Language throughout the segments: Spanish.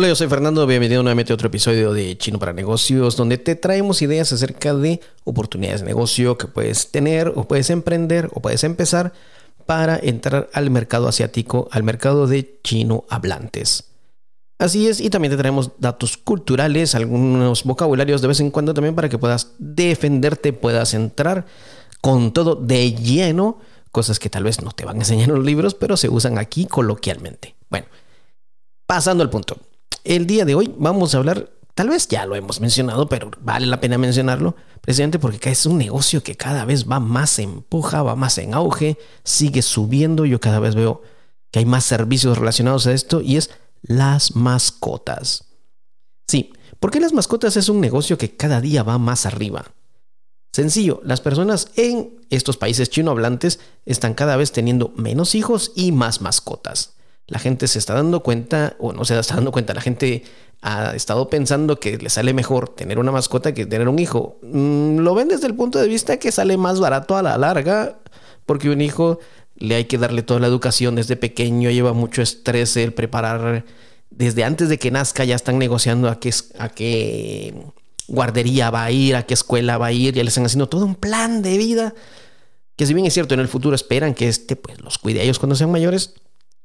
Hola, yo soy Fernando, bienvenido nuevamente a otro episodio de Chino para Negocios, donde te traemos ideas acerca de oportunidades de negocio que puedes tener o puedes emprender o puedes empezar para entrar al mercado asiático, al mercado de chino hablantes. Así es, y también te traemos datos culturales, algunos vocabularios de vez en cuando también para que puedas defenderte, puedas entrar con todo de lleno, cosas que tal vez no te van a enseñar en los libros, pero se usan aquí coloquialmente. Bueno, pasando al punto. El día de hoy vamos a hablar, tal vez ya lo hemos mencionado, pero vale la pena mencionarlo, precisamente porque es un negocio que cada vez va más empuja, va más en auge, sigue subiendo. Yo cada vez veo que hay más servicios relacionados a esto y es las mascotas. Sí, porque las mascotas es un negocio que cada día va más arriba. Sencillo, las personas en estos países chino hablantes están cada vez teniendo menos hijos y más mascotas la gente se está dando cuenta, o no se está dando cuenta, la gente ha estado pensando que le sale mejor tener una mascota que tener un hijo. Mm, lo ven desde el punto de vista que sale más barato a la larga, porque un hijo le hay que darle toda la educación desde pequeño, lleva mucho estrés el preparar. Desde antes de que nazca ya están negociando a qué, a qué guardería va a ir, a qué escuela va a ir, ya le están haciendo todo un plan de vida. Que si bien es cierto, en el futuro esperan que este pues, los cuide a ellos cuando sean mayores,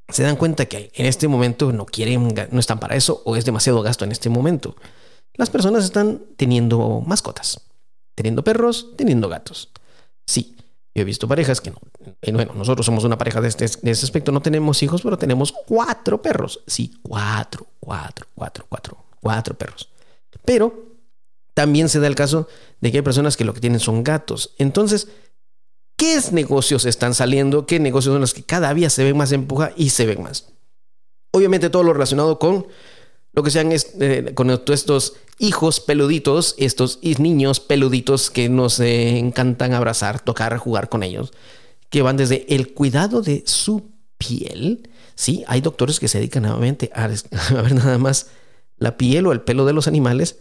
se dan cuenta que en este momento no quieren, no están para eso o es demasiado gasto en este momento. Las personas están teniendo mascotas, teniendo perros, teniendo gatos. Sí, yo he visto parejas que no. Bueno, nosotros somos una pareja de este, de ese aspecto, no tenemos hijos, pero tenemos cuatro perros. Sí, cuatro, cuatro, cuatro, cuatro, cuatro perros. Pero también se da el caso de que hay personas que lo que tienen son gatos. Entonces, ¿Qué negocios están saliendo? ¿Qué negocios son los que cada día se ven más empuja y se ven más? Obviamente todo lo relacionado con lo que sean eh, con estos hijos peluditos, estos niños peluditos que nos eh, encantan abrazar, tocar, jugar con ellos, que van desde el cuidado de su piel. Sí, hay doctores que se dedican nuevamente a, ver nada más la piel o el pelo de los animales.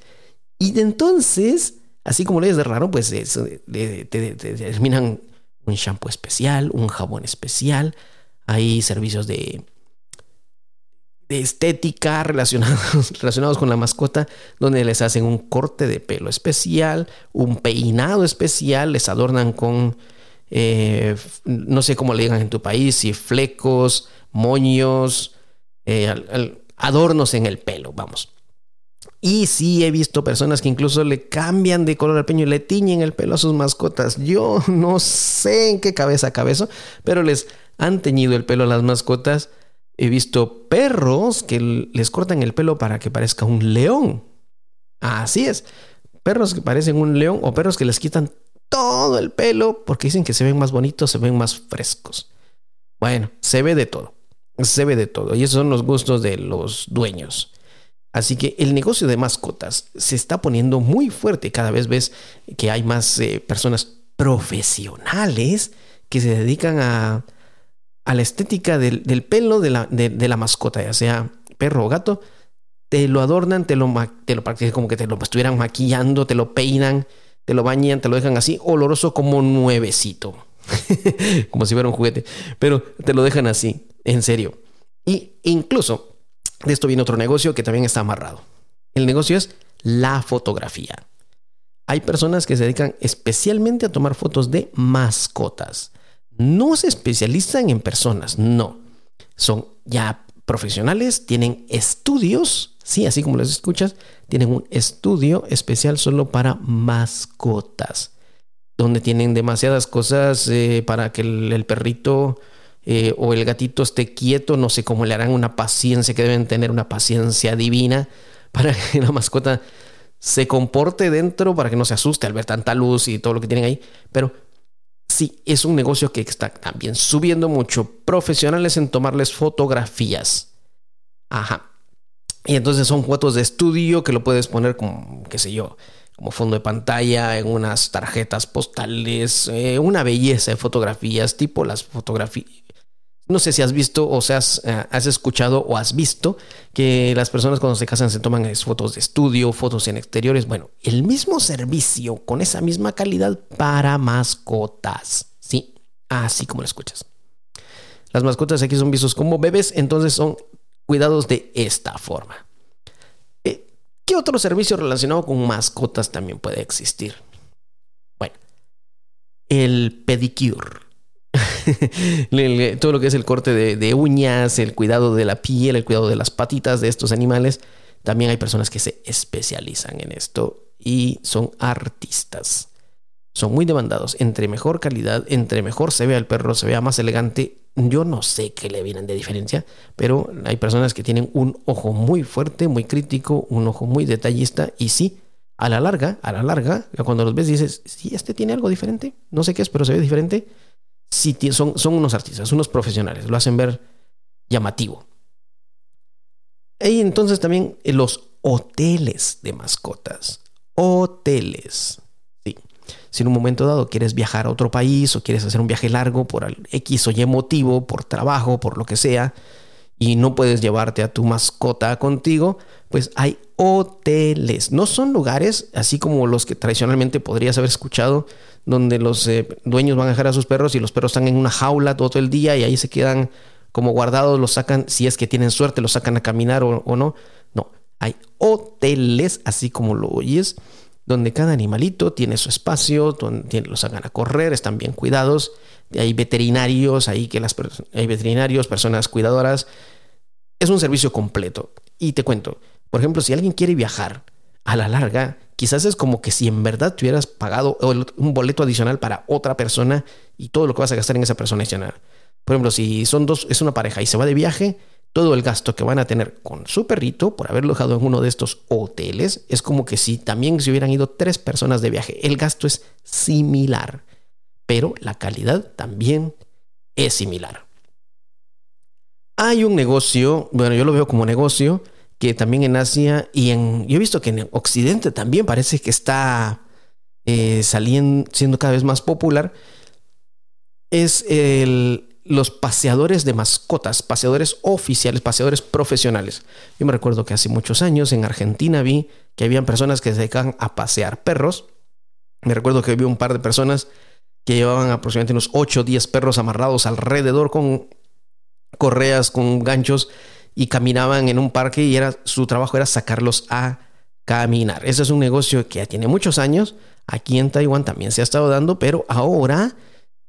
Y entonces, así como les de raro, pues te, terminan un shampoo especial, un jabón especial. Hay servicios de, de estética relacionados, relacionados con la mascota, donde les hacen un corte de pelo especial, un peinado especial, les adornan con, eh, no sé cómo le digan en tu país, si flecos, moños, eh, adornos en el pelo, vamos. Y sí he visto personas que incluso le cambian de color al peño y le tiñen el pelo a sus mascotas. Yo no sé en qué cabeza cabeza, pero les han teñido el pelo a las mascotas. He visto perros que les cortan el pelo para que parezca un león. Así es. Perros que parecen un león o perros que les quitan todo el pelo porque dicen que se ven más bonitos, se ven más frescos. Bueno, se ve de todo. Se ve de todo. Y esos son los gustos de los dueños. Así que el negocio de mascotas se está poniendo muy fuerte. Cada vez ves que hay más eh, personas profesionales que se dedican a, la estética del, pelo de la, mascota, ya sea perro o gato. Te lo adornan, te lo, te lo como que te lo estuvieran maquillando, te lo peinan, te lo bañan, te lo dejan así, oloroso como nuevecito. como si fuera un juguete. Pero te lo dejan así, en serio. Y incluso de esto viene otro negocio que también está amarrado. El negocio es la fotografía. Hay personas que se dedican especialmente a tomar fotos de mascotas. No se especializan en personas, no. Son ya profesionales, tienen estudios, sí, así como los escuchas, tienen un estudio especial solo para mascotas, donde tienen demasiadas cosas eh, para que el perrito eh, o el gatito esté quieto, no sé cómo le harán una paciencia, que deben tener una paciencia divina para que la mascota se comporte dentro, para que no se asuste al ver tanta luz y todo lo que tienen ahí. Pero sí, es un negocio que está también subiendo mucho. Profesionales en tomarles fotografías. Ajá. Y entonces son fotos de estudio que lo puedes poner como, qué sé yo, como fondo de pantalla, en unas tarjetas postales, eh, una belleza de fotografías, tipo las fotografías, no sé si has visto o seas, eh, has escuchado o has visto que las personas cuando se casan se toman fotos de estudio, fotos en exteriores. Bueno, el mismo servicio con esa misma calidad para mascotas. Sí, así como lo escuchas. Las mascotas aquí son vistos como bebés, entonces son cuidados de esta forma. ¿Qué otro servicio relacionado con mascotas también puede existir? Bueno, el pedicure. Todo lo que es el corte de, uñas, el cuidado de la piel, el cuidado de las patitas de estos animales. También hay personas que se especializan en esto y son artistas. Son muy demandados. Entre mejor calidad, entre mejor se vea el perro, se vea más elegante, yo no sé qué le vienen de diferencia, pero hay personas que tienen un ojo muy fuerte, muy crítico, un ojo muy detallista y sí, a la larga, a la larga, cuando los ves dices, sí, este tiene algo diferente, no sé qué es, pero se ve diferente. Sí, son, son unos artistas, unos profesionales, lo hacen ver llamativo. Y entonces también los hoteles de mascotas. Hoteles. Si en un momento dado quieres viajar a otro país o quieres hacer un viaje largo por X o Y motivo, por trabajo, por lo que sea, y no puedes llevarte a tu mascota contigo, pues hay hoteles. No son lugares así como los que tradicionalmente podrías haber escuchado, donde los eh, dueños van a dejar a sus perros y los perros están en una jaula todo el día y ahí se quedan como guardados, los sacan, si es que tienen suerte, los sacan a caminar o, o no. No, hay hoteles, así como lo oyes, donde cada animalito tiene su espacio, donde los hagan a correr, están bien cuidados. Hay veterinarios, ahí que las hay veterinarios, personas cuidadoras. Es un servicio completo. Y te cuento, por ejemplo, si alguien quiere viajar a la larga, quizás es como que si en verdad tuvieras pagado un boleto adicional para otra persona y todo lo que vas a gastar en esa persona adicional. Por ejemplo, si son dos, es una pareja y se va de viaje, todo el gasto que van a tener con su perrito por haberlo dejado en uno de estos hoteles es como que si también se hubieran ido tres personas de viaje. El gasto es similar, pero la calidad también es similar. Hay un negocio, bueno, yo lo veo como negocio, que también en Asia y en, yo he visto que en Occidente también parece que está eh, saliendo, siendo cada vez más popular, es el, los paseadores de mascotas, paseadores oficiales, paseadores profesionales. Yo me recuerdo que hace muchos años en Argentina vi que habían personas que se dedicaban a pasear perros. Me recuerdo que vi un par de personas que llevaban aproximadamente unos 8 o 10 perros amarrados alrededor con correas, con ganchos y caminaban en un parque y era, su trabajo era sacarlos a caminar. Ese es un negocio que ya tiene muchos años. Aquí en Taiwán también se ha estado dando, pero ahora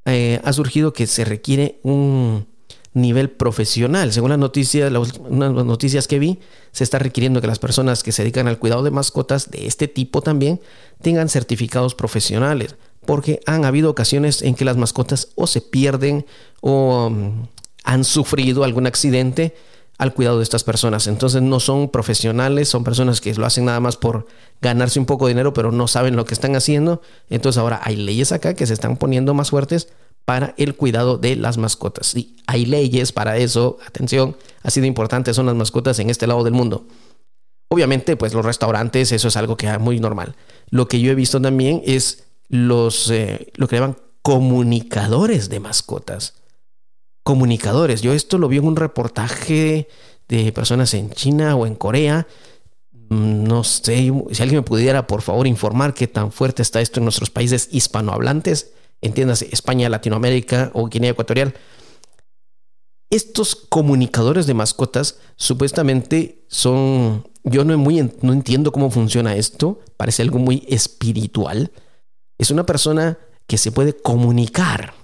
eh, ha surgido que se requiere un nivel profesional. Según las noticias, las, noticias que vi, se está requiriendo que las personas que se dedican al cuidado de mascotas de este tipo también tengan certificados profesionales, porque han habido ocasiones en que las mascotas o se pierden o mm, han sufrido algún accidente al cuidado de estas personas. Entonces no son profesionales, son personas que lo hacen nada más por ganarse un poco de dinero, pero no saben lo que están haciendo. Entonces ahora hay leyes acá que se están poniendo más fuertes para el cuidado de las mascotas. Sí, hay leyes para eso. Atención, ha sido importante son las mascotas en este lado del mundo. Obviamente, pues los restaurantes, eso es algo que es muy normal. Lo que yo he visto también es los, eh, lo que llaman comunicadores de mascotas. Comunicadores. Yo esto lo vi en un reportaje de personas en China o en Corea Mm, no sé, si alguien me pudiera por favor informar qué tan fuerte está esto en nuestros países hispanohablantes, entiéndase España, Latinoamérica o Guinea Ecuatorial. Estos comunicadores de mascotas supuestamente son, yo no, muy, no entiendo cómo funciona esto, parece algo muy espiritual. Es una persona que se puede comunicar.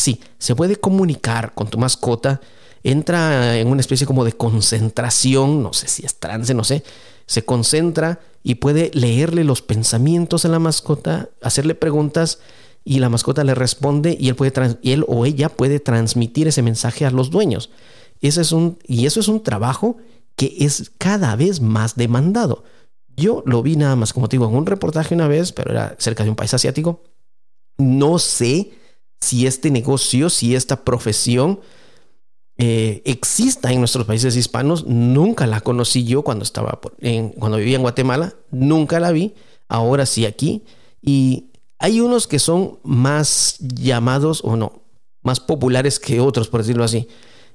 Sí, se puede comunicar con tu mascota, entra en una especie como de concentración, no sé si es trance, no sé, se concentra y puede leerle los pensamientos a la mascota, hacerle preguntas y la mascota le responde y él, puede él o ella puede transmitir ese mensaje a los dueños. Es un, y eso es un trabajo que es cada vez más demandado. Yo lo vi nada más, como te digo, en un reportaje una vez, pero era cerca de un país asiático. No sé si este negocio, si esta profesión eh, exista en nuestros países hispanos. Nunca la conocí yo cuando estaba en, cuando vivía en Guatemala, nunca la vi. Ahora sí aquí y hay unos que son más llamados o no, más populares que otros, por decirlo así.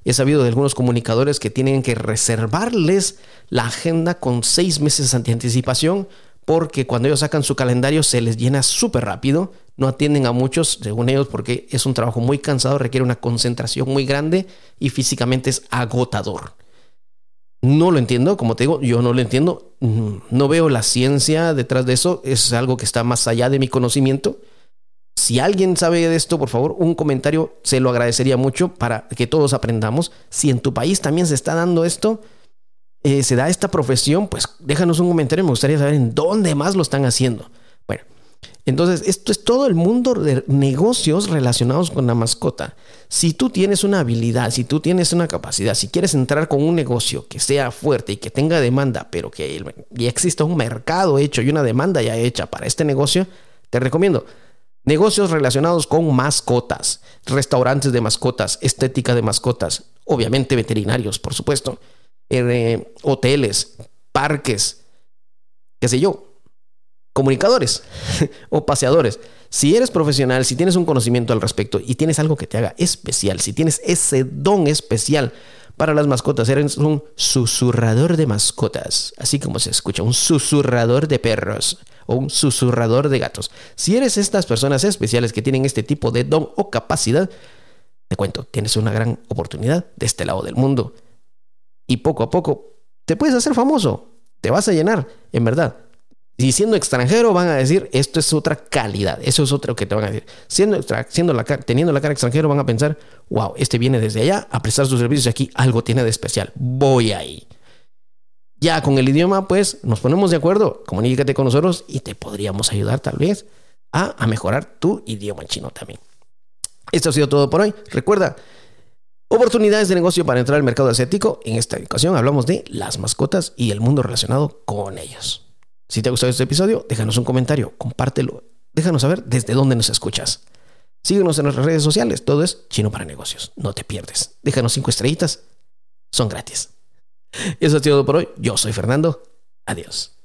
He sabido de algunos comunicadores que tienen que reservarles la agenda con seis meses de anticipación porque cuando ellos sacan su calendario se les llena súper rápido, no atienden a muchos, según ellos, porque es un trabajo muy cansado, requiere una concentración muy grande y físicamente es agotador. No lo entiendo, como te digo, yo no lo entiendo. No veo la ciencia detrás de eso. Es algo que está más allá de mi conocimiento. Si alguien sabe de esto, por favor, un comentario se lo agradecería mucho para que todos aprendamos. Si en tu país también se está dando esto, eh, se da esta profesión, pues déjanos un comentario. Me gustaría saber en dónde más lo están haciendo. Bueno, entonces esto es todo el mundo de negocios relacionados con la mascota. Si tú tienes una habilidad, si tú tienes una capacidad, si quieres entrar con un negocio que sea fuerte y que tenga demanda, pero que ya exista un mercado hecho y una demanda ya hecha para este negocio, te recomiendo Negocios relacionados con mascotas, restaurantes de mascotas, estética de mascotas, obviamente veterinarios, por supuesto, eh, hoteles, parques, qué sé yo, comunicadores o paseadores. Si eres profesional, si tienes un conocimiento al respecto y tienes algo que te haga especial, si tienes ese don especial para las mascotas, eres un susurrador de mascotas, así como se escucha, un susurrador de perros o un susurrador de gatos. Si eres estas personas especiales que tienen este tipo de don o capacidad, te cuento, tienes una gran oportunidad de este lado del mundo. Y poco a poco te puedes hacer famoso, te vas a llenar, en verdad. Y siendo extranjero van a decir, esto es otra calidad, eso es otro que te van a decir. Siendo, la, teniendo la cara extranjero van a pensar, wow, este viene desde allá a prestar sus servicios aquí algo tiene de especial, voy ahí. Ya con el idioma, pues nos ponemos de acuerdo, comunícate con nosotros y te podríamos ayudar tal vez a, a mejorar tu idioma chino también. Esto ha sido todo por hoy. Recuerda, oportunidades de negocio para entrar al mercado asiático. En esta ocasión hablamos de las mascotas y el mundo relacionado con ellos. Si te ha gustado este episodio, déjanos un comentario, compártelo, déjanos saber desde dónde nos escuchas. Síguenos en nuestras redes sociales, todo es Chino para Negocios. No te pierdes. Déjanos cinco estrellitas, son gratis. Eso ha sido todo por hoy. Yo soy Fernando. Adiós.